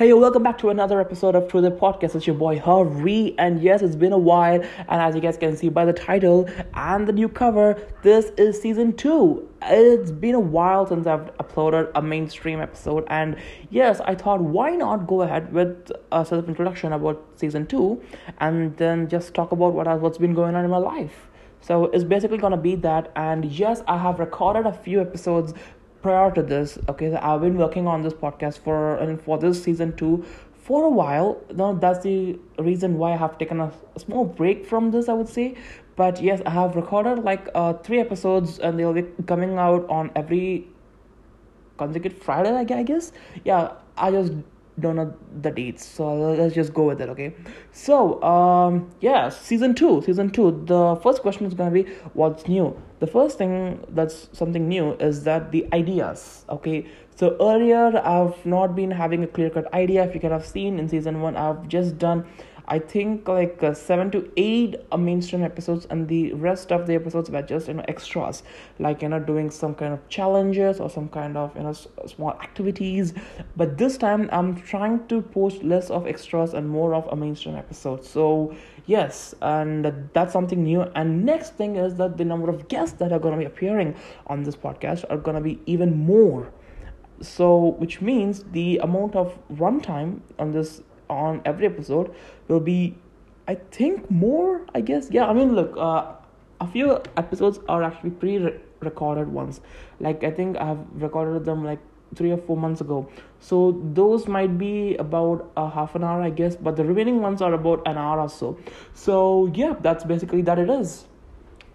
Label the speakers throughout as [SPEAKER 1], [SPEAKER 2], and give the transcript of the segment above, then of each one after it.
[SPEAKER 1] Hey, welcome back to another episode of True the Podcast. It's your boy Harvey, and yes, it's been a while. And as you guys can see by the title and the new cover, this is season two. It's been a while since I've uploaded a mainstream episode, and yes, I thought why not go ahead with a self introduction about season two, and then just talk about what what's been going on in my life. So it's basically gonna be that, and yes, I have recorded a few episodes prior to this okay i've been working on this podcast for and for this season two for a while. Now that's the reason why i have taken a, a, small break from this i would say. But yes i have recorded like uh three episodes and they'll be coming out on every consecutive friday i guess. Yeah i just don't know the dates so let's just go with it okay? So um yeah season two season two the first question is gonna be what's new? The first thing that's something new is that the ideas okay? So earlier i've not been having a clear cut idea. If you can have seen in season one i've just done I think like uh, seven to eight uh, mainstream episodes, and the rest of the episodes were just you know extras, like you know doing some kind of challenges or some kind of you know s- small activities. But this time I'm trying to post less of extras and more of a mainstream episode. So yes, and that's something new. And next thing is that the number of guests that are going to be appearing on this podcast are going to be even more so which means the amount of runtime on this on every episode will be i think more i guess. Yeah i mean look uh, a few episodes are actually pre-recorded ones. Like i think i have recorded them like three or four months ago. So those might be about a half an hour i guess but the remaining ones are about an hour or so. So yeah that's basically that it is.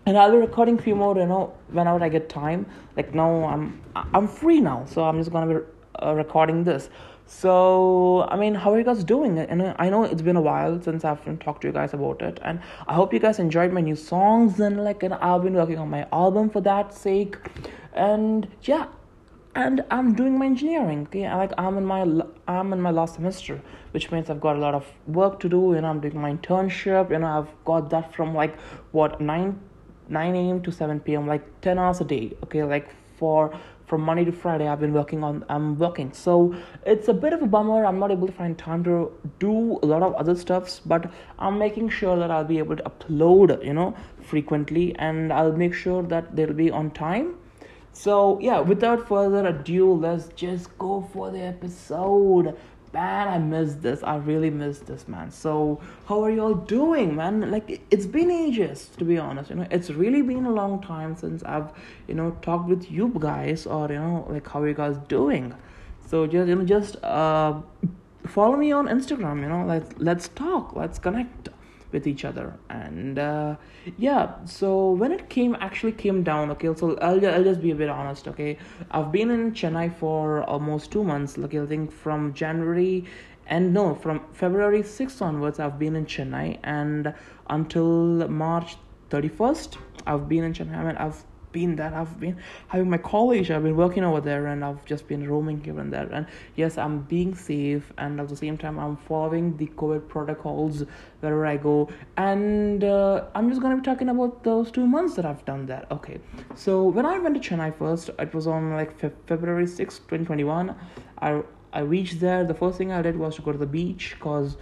[SPEAKER 1] And I'll be recording few more, you know, whenever I get time. Like now, I'm I'm free now, so I'm just gonna be uh, recording this. So, I mean, how are you guys doing? And I know it's been a while since I've talked to you guys about it, and I hope you guys enjoyed my new songs. And like, and I've been working on my album for that sake, and yeah, and I'm doing my engineering. Okay, like I'm in my I'm in my last semester, which means I've got a lot of work to do. You know, I'm doing my internship. You know, I've got that from like what nine 9 a.m. to 7 p.m. like 10 hours a day. Okay, like for from Monday to Friday, I've been working on. I'm working, so it's a bit of a bummer. I'm not able to find time to do a lot of other stuffs, but I'm making sure that I'll be able to upload, you know, frequently, and I'll make sure that they'll be on time. So yeah, without further ado, let's just go for the episode man i missed this. I really missed this man. So how are you all doing man? Like it's been ages to be honest you know. It's really been a long time since i've you know talked with you guys or you know like how are you guys doing? So just you know just uh follow me on instagram you know. Let's let's talk. Let's connect with each other. And uh, yeah so when it came actually came down okay so I'll, I'll just be a bit honest okay. I've been in chennai for almost two months like i think from january and no from february 6th onwards i've been in chennai. And until march 31st i've been in chennai. Mean, i've been that. I've been having my college. I've been working over there, and I've just been roaming here and there. And yes, I'm being safe, and at the same time, I'm following the COVID protocols wherever I go. And uh, I'm just gonna be talking about those two months that I've done that. Okay, so when I went to Chennai first, it was on like fe- February sixth, twenty twenty one. I I reached there. The first thing I did was to go to the beach because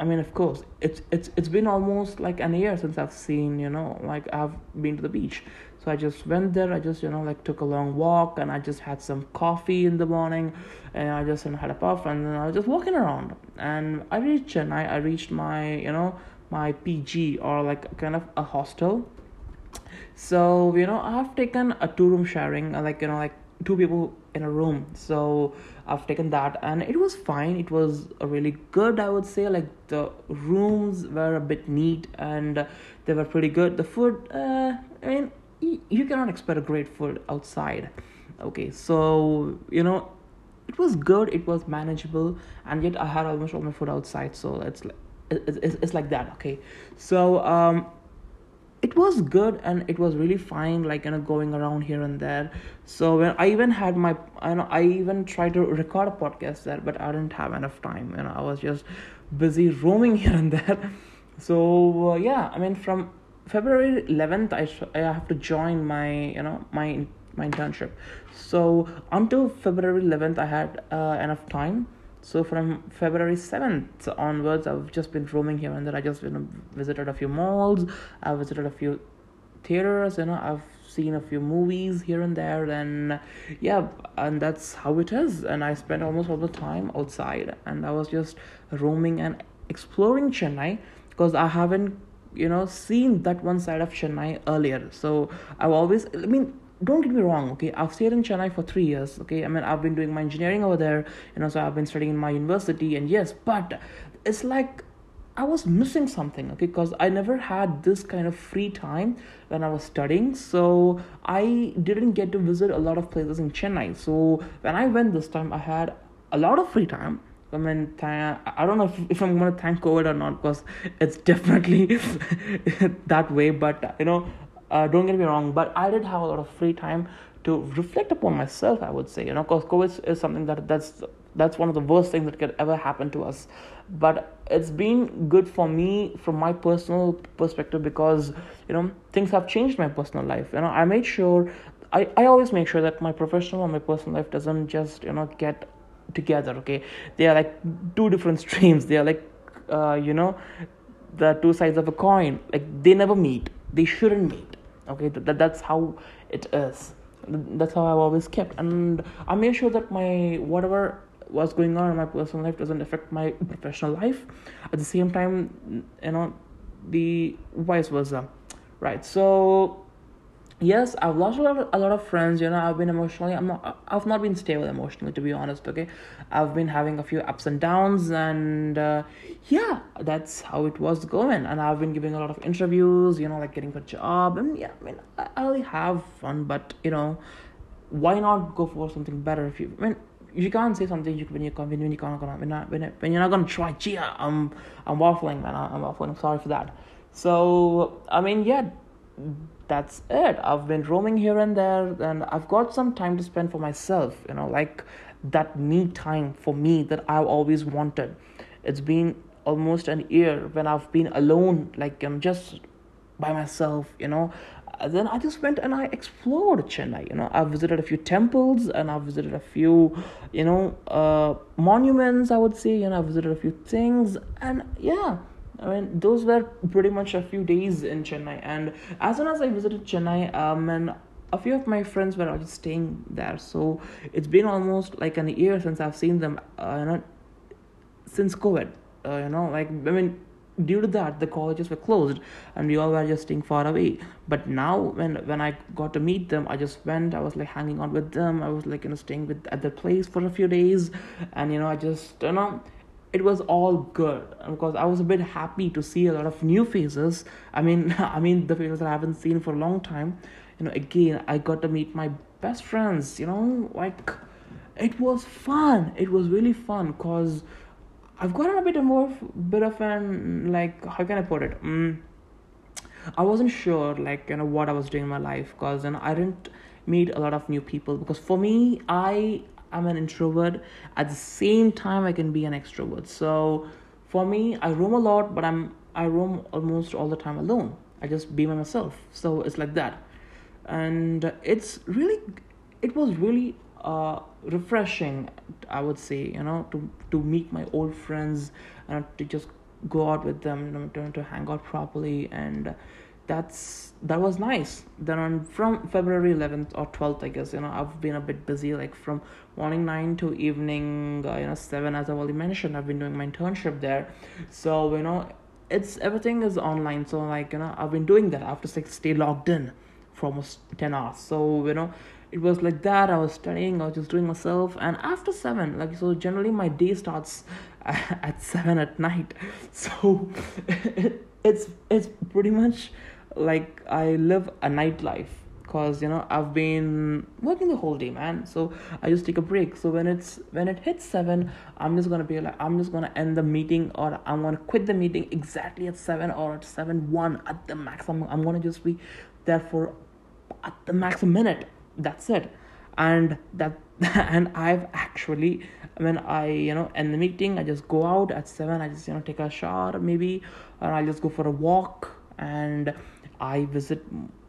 [SPEAKER 1] I mean, of course, it's it's it's been almost like an year since I've seen, you know, like I've been to the beach. I just went there. I just, you know, like took a long walk, and I just had some coffee in the morning, and I just you know, had a puff, and then I was just walking around. And I reached Chennai. I reached my, you know, my PG or like kind of a hostel. So you know, I've taken a two room sharing, like you know, like two people in a room. So I've taken that and it was fine. It was really good, I would say. Like the rooms were a bit neat and they were pretty good. The food, uh, I mean, you cannot expect a great food outside. Okay, so you know, it was good. It was manageable, and yet I had almost all my food outside. So it's like it's, it's, like that. Okay, so um it was good and it was really fine like you know going around here and there so when i even had my i know i even tried to record a podcast there but i didn't have enough time you know i was just busy roaming here and there so uh, yeah i mean from february 11th i i have to join my you know my my internship so until february 11th i had uh, enough time So from February 7th onwards, I've just been roaming here and there. I just you know, visited a few malls. I visited a few theaters. You know, I've seen a few movies here and there. And yeah, and that's how it is. And I spent almost all the time outside, and I was just roaming and exploring Chennai because I haven't you know seen that one side of Chennai earlier. So I've always I mean don't get me wrong okay? I've stayed in chennai for three years okay? I mean i've been doing my engineering over there you know so i've been studying in my university and yes but it's like i was missing something okay? Because i never had this kind of free time when i was studying so i didn't get to visit a lot of places in chennai. So when i went this time i had a lot of free time I mean, I don't know if, if I'm to thank COVID or not because it's definitely that way. But, you know, uh, don't get me wrong, but I did have a lot of free time to reflect upon myself. I would say, you know, because COVID is something that that's that's one of the worst things that could ever happen to us. But it's been good for me from my personal perspective because you know things have changed my personal life. You know, I made sure I, I always make sure that my professional and my personal life doesn't just you know get together okay? They are like two different streams. They are like uh, you know the two sides of a coin. Like they never meet. They shouldn't meet okay? That, that's how it is. That's how i've always kept. And i made sure that my whatever was going on in my personal life doesn't affect my professional life. At the same time you know the vice versa right? So yes i've lost a lot, of, a lot of friends you know i've been emotionally i'm not i've not been stable emotionally to be honest okay? I've been having a few ups and downs and uh, yeah that's how it was going. And i've been giving a lot of interviews you know like getting a job. And yeah i mean i, I really have fun but you know why not go for something better if you I mean you can't say something you, when you when, when you can't gonna when, not, when, you're not gonna try gee i'm i'm waffling man i'm waffling sorry for that. So i mean yeah that's it. I've been roaming here and there and i've got some time to spend for myself you know like that me time for me that i've always wanted. It's been almost an year when i've been alone like i'm just by myself you know. Then i just went and i explored chennai you know. I've visited a few temples and i've visited a few you know uh, monuments i would say you know i've visited a few things. And yeah I mean, those were pretty much a few days in Chennai, and as soon as I visited Chennai, um, and a few of my friends were already staying there, so it's been almost like an year since I've seen them. Uh, you know, since COVID, uh, you know, like I mean, due to that, the colleges were closed, and we all were just staying far away. But now, when when I got to meet them, I just went. I was like hanging out with them. I was like you know staying with at their place for a few days, and you know I just you know it was all good because I was a bit happy to see a lot of new faces. I mean, I mean the faces that I haven't seen for a long time. You know, again, I got to meet my best friends. You know, like it was fun. It was really fun because I've gotten a bit more, bit of an like how can I put it? Mm, I wasn't sure like you know what I was doing in my life because know I didn't meet a lot of new people because for me I I'm an introvert. At the same time, I can be an extrovert. So for me, I roam a lot, but I'm I roam almost all the time alone. I just be by myself. So it's like that, and it's really, it was really uh refreshing. I would say you know to to meet my old friends and to just go out with them, you know, to, to hang out properly and that's that was nice. Then on from february 11th or 12th i guess you know i've been a bit busy like from morning 9 to evening uh, you know 7 as i've already mentioned i've been doing my internship there. So you know it's everything is online. So like you know i've been doing that. After like stay logged in for almost 10 hours. So you know it was like that. I was studying i was just doing myself. And after 7 like so generally my day starts at 7 at night. So it's it's pretty much like I live a nightlife because you know I've been working the whole day, man. So I just take a break. So when it's when it hits seven, I'm just gonna be like I'm just gonna end the meeting or I'm gonna quit the meeting exactly at seven or at seven one at the maximum. I'm gonna just be there for at the max a minute. That's it, and that and I've actually when I you know end the meeting, I just go out at seven. I just you know take a shower maybe, or I just go for a walk and I visit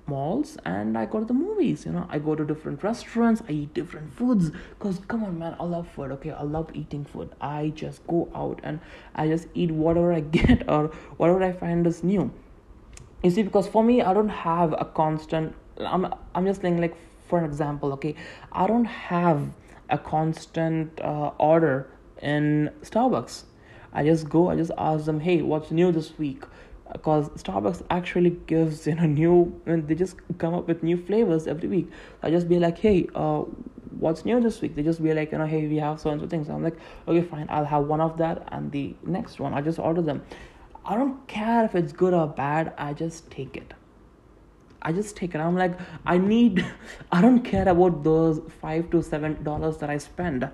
[SPEAKER 1] malls and I go to the movies. You know, I go to different restaurants, I eat different foods. Cause come on, man, I love food. Okay, I love eating food. I just go out and I just eat whatever I get or whatever I find is new. You see, because for me, I don't have a constant. I'm I'm just saying, like for an example, okay, I don't have a constant uh, order in Starbucks. I just go, I just ask them, hey, what's new this week? Because Starbucks actually gives you know new and they just come up with new flavors every week. I just be like, hey, uh, what's new this week? They just be like, you know, hey, we have so and so things. I'm like, okay, fine, I'll have one of that and the next one. I just order them. I don't care if it's good or bad. I just take it. I just take it. I'm like, I need. I don't care about those five to seven dollars that I spend.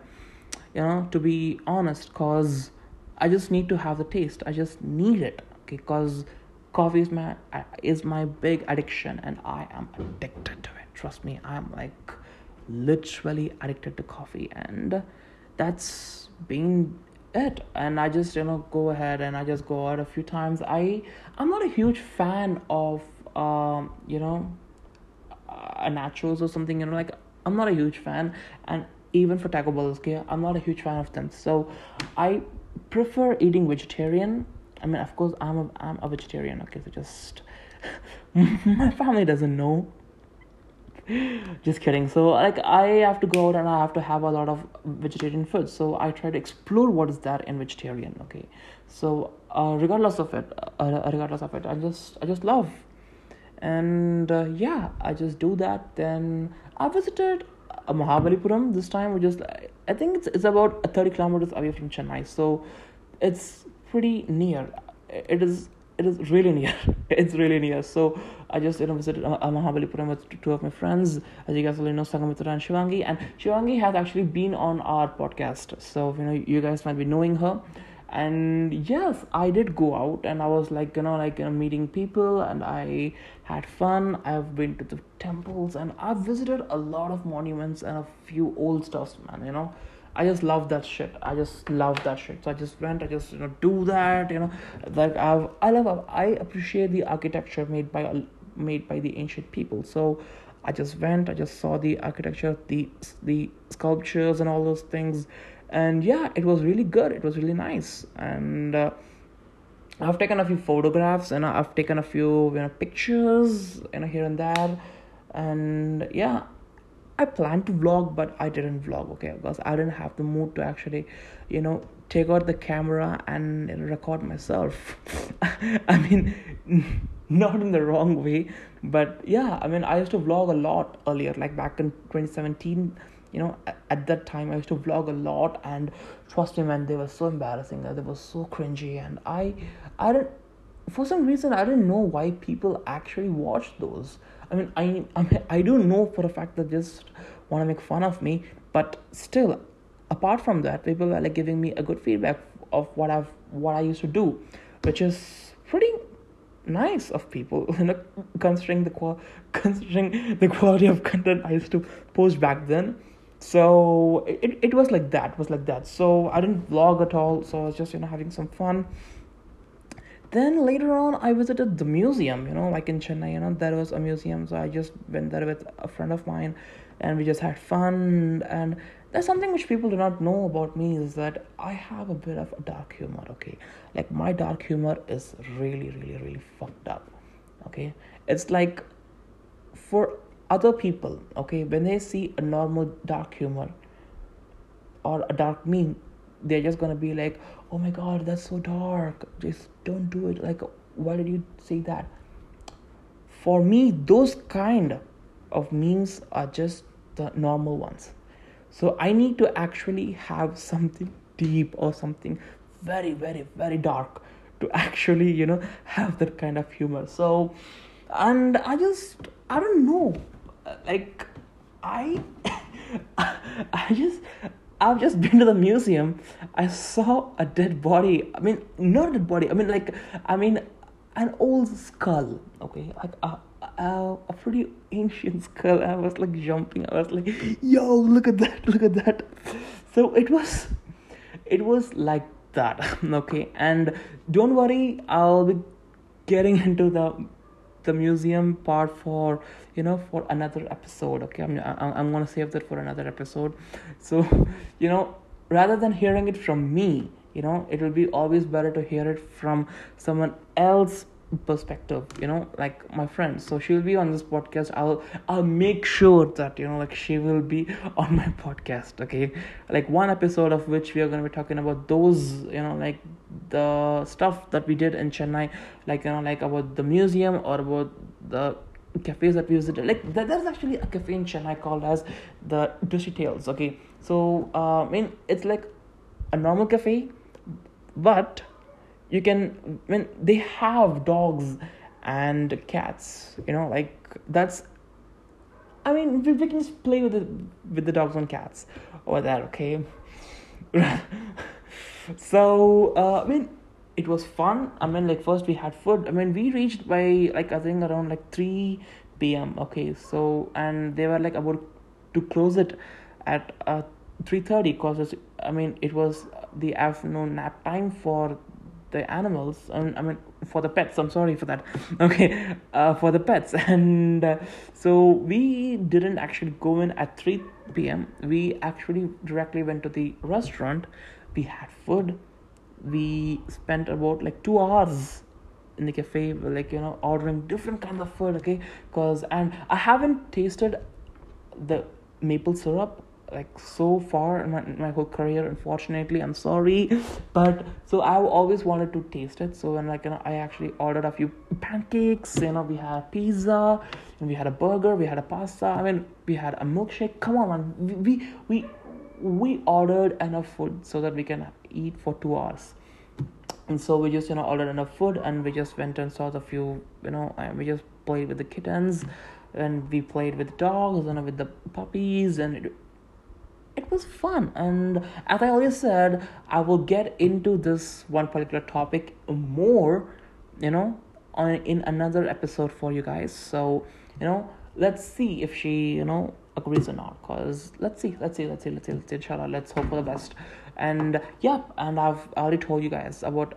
[SPEAKER 1] You know, to be honest, cause I just need to have the taste. I just need it because coffee is my is my big addiction and i am addicted to it. Trust me i'm like literally addicted to coffee and that's been it. And i just you know go ahead and i just go out a few times. I i'm not a huge fan of um you know a nachos or something you know like i'm not a huge fan. And even for taco bell okay i'm not a huge fan of them. So i prefer eating vegetarian I mean, of course, I'm a I'm a vegetarian. Okay, so just my family doesn't know. just kidding. So like, I have to go out and I have to have a lot of vegetarian food. So I try to explore what is that in vegetarian. Okay, so uh, regardless of it, uh, regardless of it, I just I just love, and uh, yeah, I just do that. Then I visited uh, Mahabalipuram this time, which is I think it's it's about thirty kilometers away from Chennai. So it's pretty near. It is it is really near. it's really near. So I just you know visited uh, uh, Mahabalipuram with two of my friends, as you guys already know, Sangamitra and Shivangi. And Shivangi has actually been on our podcast, so you know you guys might be knowing her. And yes, I did go out, and I was like you know like you know, meeting people, and I had fun. I've been to the temples, and I've visited a lot of monuments and a few old stuffs, man. You know I just love that shit. I just love that shit. So I just went. I just you know do that. You know, like I've I love I appreciate the architecture made by made by the ancient people. So I just went. I just saw the architecture, the the sculptures and all those things, and yeah, it was really good. It was really nice, and uh, I've taken a few photographs and I've taken a few you know pictures you know here and there, and yeah, I planned to vlog, but I didn't vlog, okay, because I didn't have the mood to actually, you know, take out the camera and record myself. I mean, not in the wrong way, but yeah, I mean, I used to vlog a lot earlier, like back in 2017. You know, at that time, I used to vlog a lot, and trust me, man, they were so embarrassing. Uh, they were so cringy, and I, I didn't. For some reason, I didn't know why people actually watched those I mean, I I, mean, I do know for a fact that they just want to make fun of me, but still, apart from that, people are like giving me a good feedback of what I've what I used to do, which is pretty nice of people you know considering the qual considering the quality of content I used to post back then. So it, it was like that, was like that. So I didn't vlog at all, so I was just you know having some fun then later on i visited the museum you know like in chennai you know there was a museum so i just went there with a friend of mine and we just had fun and there's something which people do not know about me is that i have a bit of a dark humor okay? Like my dark humor is really really really fucked up okay? It's like for other people okay when they see a normal dark humor or a dark meme they're just gonna be like oh my god that's so dark. Just don't do it. Like why did you say that? For me those kind of memes are just the normal ones. So i need to actually have something deep or something very very very dark to actually you know have that kind of humor. So and i just i don't know. Like i i just I've just been to the museum. I saw a dead body. I mean, not a dead body. I mean, like, I mean, an old skull. Okay, like a, a, a pretty ancient skull. I was like jumping. I was like, "Yo, look at that! Look at that!" So it was, it was like that. Okay, and don't worry, I'll be getting into the the museum part for you know for another episode okay? I'm i'm, I'm gonna save that for another episode. So you know rather than hearing it from me you know it will be always better to hear it from someone else perspective you know like my friend. So she'll be on this podcast. I'll i'll make sure that you know like she will be on my podcast okay? Like one episode of which we are going to be talking about those you know like the stuff that we did in chennai like you know like about the museum or about the cafes that we visited. Like there's actually a cafe in chennai called as the Twisty Tails okay? So uh, i mean it's like a normal cafe but you can when they have dogs and cats you know like that's i mean we, we can just play with the with the dogs and cats over there okay? So uh, i mean it was fun. I mean like first we had food. I mean we reached by like i think around like 3 p.m okay? So and they were like about to close it at uh 3.30 because i mean it was the afternoon nap time for the animals and i mean for the pets i'm sorry for that. Okay uh, for the pets and uh, so we didn't actually go in at 3 p.m we actually directly went to the restaurant. We had food. We spent about like two hours in the cafe like you know ordering different kinds of food okay? Because and i haven't tasted the maple syrup like so far in my, in my whole career unfortunately i'm sorry but so i've always wanted to taste it. So and like you know i actually ordered a few pancakes you know we had pizza and we had a burger we had a pasta i mean we had a milkshake. Come on man. We we we, we ordered enough food so that we can eat for two hours. And so we just you know ordered enough food and we just went and saw the few you know we just played with the kittens and we played with dogs and with the puppies and it, it was fun and as i always said i will get into this one particular topic more you know on in another episode for you guys. So you know let's see if she you know agrees or not because let's see let's see let's see let's see let's see inshallah let's hope for the best. And yeah and i've already told you guys about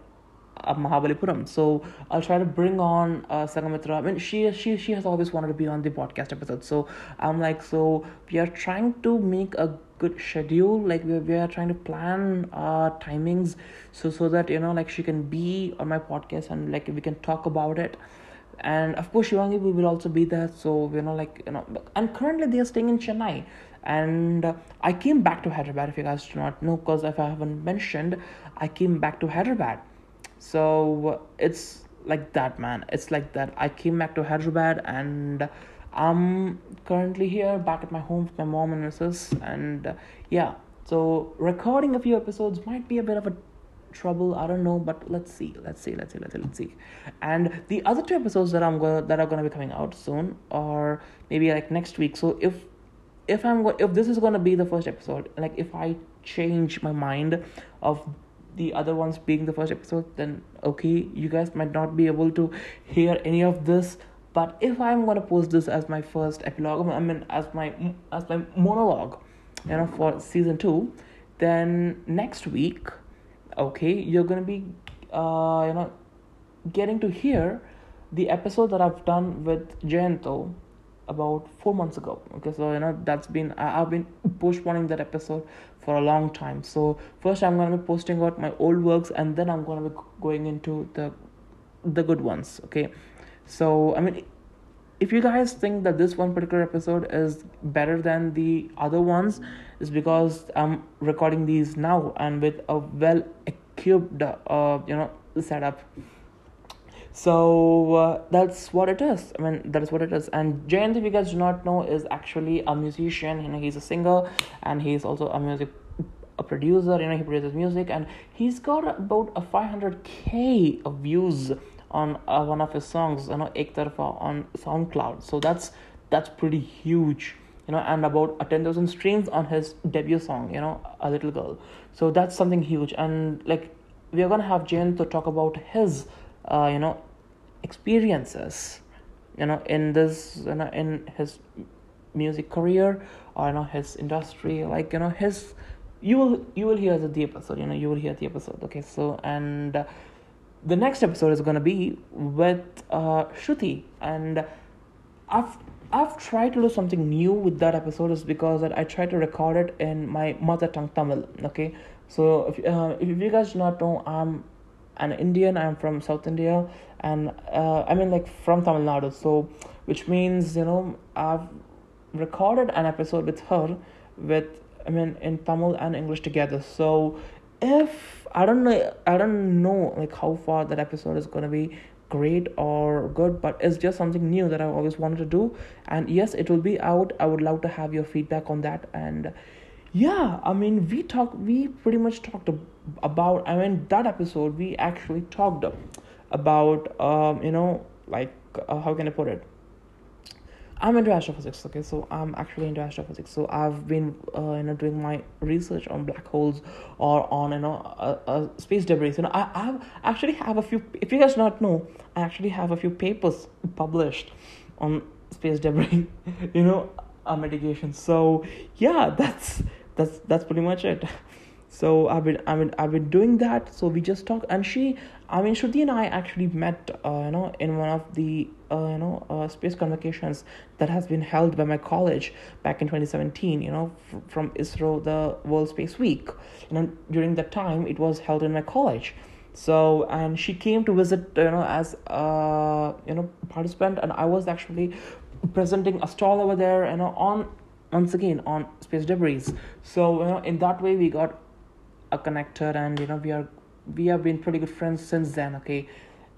[SPEAKER 1] Mahabalipuram. So I'll try to bring on uh, Sangamitra. I mean, she she she has always wanted to be on the podcast episode. So I'm like, so we are trying to make a good schedule like we, we are trying to plan our timings so so that you know like she can be on my podcast and like we can talk about it and of course Shivangi will also be there so you know like you know and currently they are staying in Chennai and uh, I came back to Hyderabad if you guys do not know because if I haven't mentioned I came back to Hyderabad so it's like that man. It's like that. I came back to Hyderabad and I'm currently here back at my home with my mom and missus, and uh, yeah, so recording a few episodes might be a bit of a trouble. I don't know but let's see. Let's see. Let's see. Let's see. Let's see. And the other two episodes that i'm gonna that are gonna be coming out soon or maybe like next week. So if if i'm go- if this is gonna be the first episode like if i change my mind of the other ones being the first episode then okay you guys might not be able to hear any of this. But if i'm to post this as my first epilogue i mean as my as my monologue you know for season 2 then next week okay you're to be uh you know getting to hear the episode that i've done with jayanto about four months ago. Okay so you know that's been i've been postponing that episode for a long time. So first i'm going to be posting out my old works and then i'm going to be going into the the good ones okay? So, I mean, if you guys think that this one particular episode is better than the other ones, is because I'm recording these now and with a well equipped, uh, you know, setup. So uh, that's what it is. I mean, that is what it is. And Jayant, if you guys do not know, is actually a musician. You know, he's a singer and he's also a music a producer. You know, he produces music and he's got about a 500k of views on uh, one of his songs, you know, Ek Tarfa on SoundCloud. So that's that's pretty huge, you know, and about a ten thousand streams on his debut song, you know, A Little Girl. So that's something huge, and like we are gonna have Jane to talk about his, uh, you know, experiences, you know, in this, you know, in his music career or you know his industry, like you know his. You will you will hear the episode, you know you will hear the episode. Okay, so and. The next episode is gonna be with uh, Shruti, and I've I've tried to do something new with that episode is because I tried to record it in my mother tongue Tamil. Okay, so if uh, if you guys do not know, I'm an Indian. I'm from South India, and uh, I mean like from Tamil Nadu. So, which means you know I've recorded an episode with her, with I mean in Tamil and English together. So, if I don't know, I don't know like how far that episode is gonna be great or good but it's just something new that i always wanted to do and yes it will be out i would love to have your feedback on that and yeah i mean we talk we pretty much talked i mean that episode we actually talked about um you know like uh, how can i put it I'm into astrophysics, okay, so I'm actually into astrophysics. So I've been, uh, you know, doing my research on black holes or on, you know, uh, uh, space debris. You know, I, I actually have a few. If you guys not know, I actually have a few papers published on space debris. You know, uh, mitigation. So yeah, that's that's that's pretty much it so i've been i mean i've been doing that. So we just talk and she i mean shruti and i actually met uh, you know in one of the uh, you know uh, space convocations that has been held by my college back in 2017 you know f- from isro the world space week. You know during that time it was held in my college. So and she came to visit you know as a you know participant and i was actually presenting a stall over there you know on once again on space debris. So you know in that way we got a connector and you know we are we have been pretty good friends since then okay?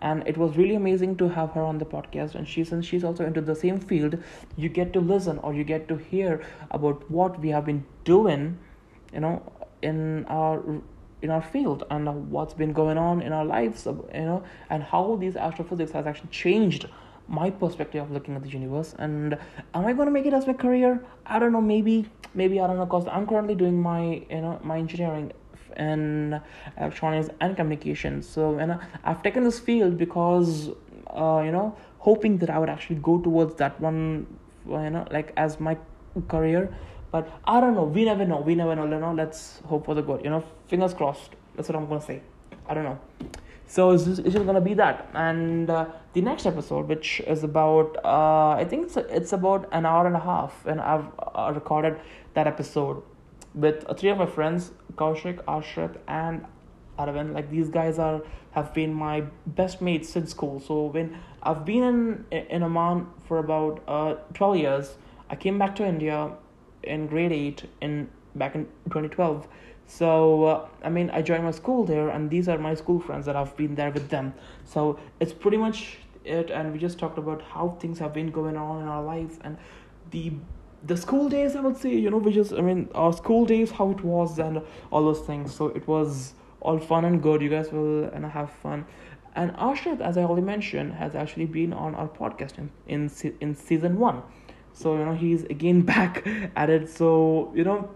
[SPEAKER 1] And it was really amazing to have her on the podcast and she since she's also into the same field you get to listen or you get to hear about what we have been doing you know in our in our field and what's been going on in our lives you know and how these astrophysics has actually changed my perspective of looking at the universe. And am i going to make it as my career? I don't know maybe maybe i don't know because i'm currently doing my you know my engineering in electronics and communications. So, and I've taken this field because, uh, you know, hoping that I would actually go towards that one, you know, like as my career. But I don't know. We never know. We never know. You know, let's hope for the good. You know, fingers crossed. That's what I'm gonna say. I don't know. So it's just, it's just gonna be that. And uh, the next episode, which is about, uh, I think it's it's about an hour and a half, and I've uh, recorded that episode with uh, three of my friends, Kaushik, Ashrat, and Aravind. Like these guys are have been my best mates since school. So when I've been in in Oman for about uh twelve years, I came back to India in grade eight in back in twenty twelve. So uh, I mean, I joined my school there, and these are my school friends that I've been there with them. So it's pretty much it, and we just talked about how things have been going on in our life and the the school days i would say you know we just i mean our school days how it was and all those things so it was all fun and good you guys will and have fun and Ashrat, as I already mentioned, has actually been on our podcast in, in in season one. So you know he's again back at it. So you know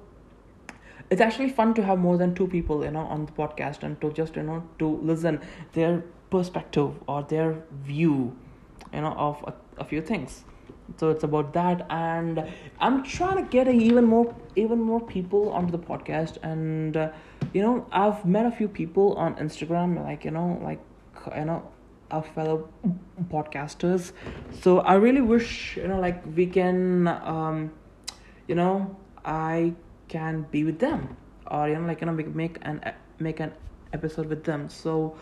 [SPEAKER 1] it's actually fun to have more than two people you know on the podcast and to just you know to listen their perspective or their view you know of a, a few things so it's about that and i'm trying to get even more even more people onto the podcast and uh, you know i've met a few people on instagram like you know like you know our fellow podcasters. So i really wish you know like we can um you know i can be with them or you know like you know make, make an make an episode with them. So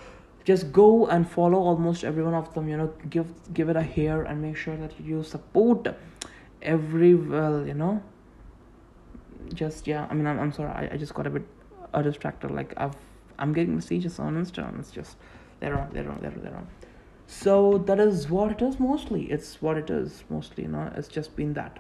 [SPEAKER 1] just go and follow almost every one of them you know give give it a hair and make sure that you support every well you know just yeah i mean i'm, I'm sorry I, I just got a bit a distracted like i've i'm getting messages on instagram it's just they're on they're on they're on, they're on. So that is what it is mostly it's what it is mostly you know it's just been that.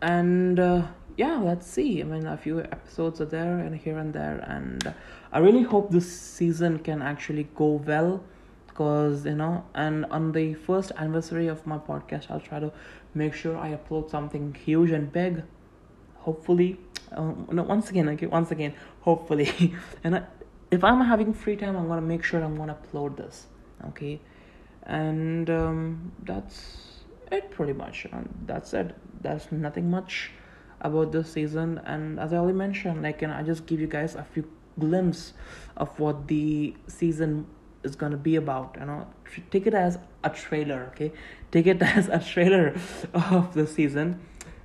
[SPEAKER 1] And uh, yeah let's see i mean a few episodes are there and here and there and i really hope this season can actually go well because you know and on the first anniversary of my podcast i'll try to make sure i upload something huge and big. Hopefully um, no once again okay once again hopefully. And I, if i'm having free time i'm gonna make sure i'm gonna upload this okay? And um, that's it pretty much. And that's it. There's nothing much about this season. And as i already mentioned like and i just give you guys a few glimpse of what the season is gonna be about. You know, take it as a trailer. Okay, take it as a trailer of the season,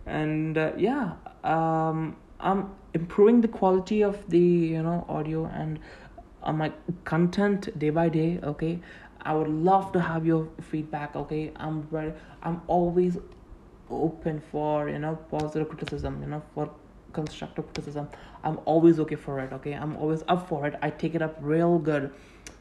[SPEAKER 1] and uh, yeah, um, I'm improving the quality of the you know audio and uh, my content day by day. Okay, I would love to have your feedback. Okay, I'm ready. I'm always open for you know positive criticism. You know for constructive criticism i'm always okay for it okay? I'm always up for it. I take it up real good.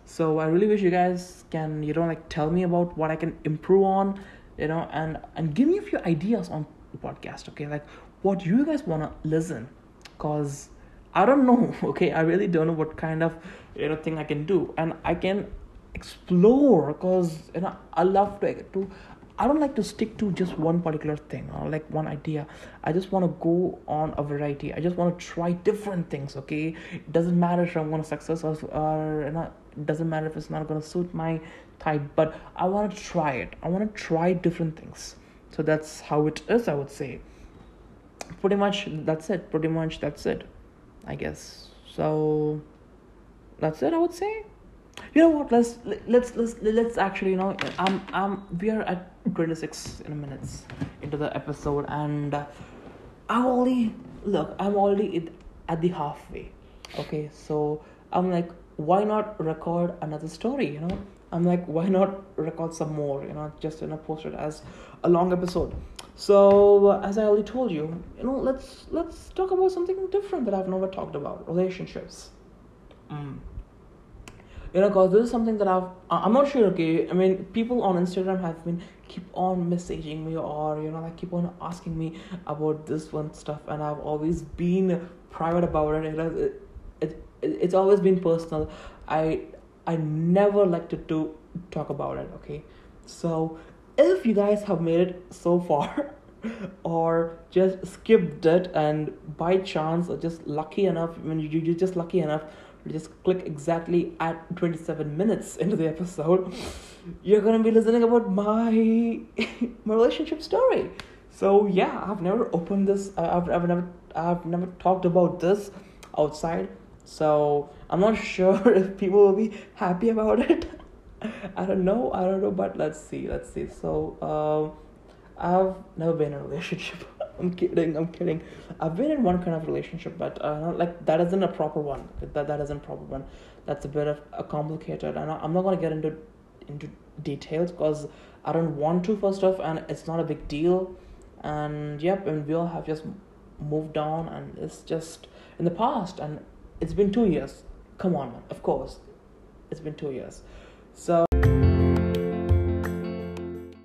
[SPEAKER 1] So i really wish you guys can you know like tell me about what i can improve on you know and and give me a few ideas on the podcast okay? Like what you guys want to listen? Because i don't know okay? I really don't know what kind of you know thing i can do. And i can explore because you know i love to to I don't like to stick to just one particular thing or like one idea. I just want to go on a variety. I just want to try different things. Okay, it doesn't matter if I'm gonna success or, or not. It doesn't matter if it's not gonna suit my type, but I want to try it. I want to try different things. So that's how it is. I would say. Pretty much that's it. Pretty much that's it. I guess. So that's it. I would say you know what? Let's let's let's let's actually you know i'm i'm we are at 26 in minutes into the episode and uh, i only look i'm already at the halfway. Okay so i'm like why not record another story you know? I'm like why not record some more you know just you know post it as a long episode. So as i already told you you know let's let's talk about something different that i've never talked about relationships. Mm you know because this is something that i've i'm not sure okay? I mean people on instagram have been keep on messaging me or you know like keep on asking me about this one stuff and i've always been private about it. It, it, it it's always been personal. I i never like to do talk about it okay? So if you guys have made it so far or just skipped it and by chance or just lucky enough when you, you're just lucky enough just click exactly at 27 minutes into the episode you're gonna be listening about my my relationship story. So yeah i've never opened this i've, I've never i've never talked about this outside. So i'm not sure if people will be happy about it. I don't know i don't know but let's see let's see. So um i've never been in a relationship I'm kidding. I'm kidding. I've been in one kind of relationship, but uh, like that isn't a proper one. That that isn't proper one. That's a bit of a complicated, and I'm not gonna get into into details because I don't want to first off, and it's not a big deal. And yep, and we all have just moved on, and it's just in the past, and it's been two years. Come on, man. Of course, it's been two years. So